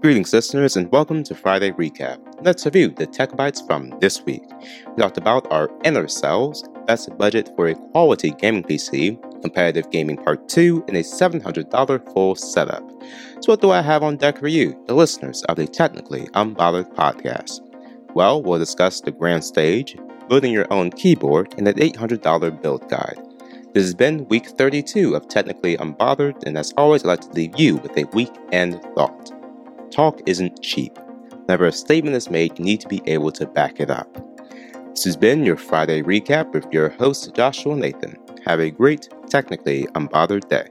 Greetings, listeners, and welcome to Friday Recap. Let's review the tech bites from this week. We talked about our inner selves, best budget for a quality gaming PC, competitive gaming part 2, and a $700 full setup. So, what do I have on deck for you, the listeners of the Technically Unbothered podcast? Well, we'll discuss the grand stage, building your own keyboard, and an $800 build guide. This has been week 32 of Technically Unbothered, and as always, I'd like to leave you with a weekend thought. Talk isn't cheap. Whenever a statement is made, you need to be able to back it up. This has been your Friday recap with your host, Joshua Nathan. Have a great, technically unbothered day.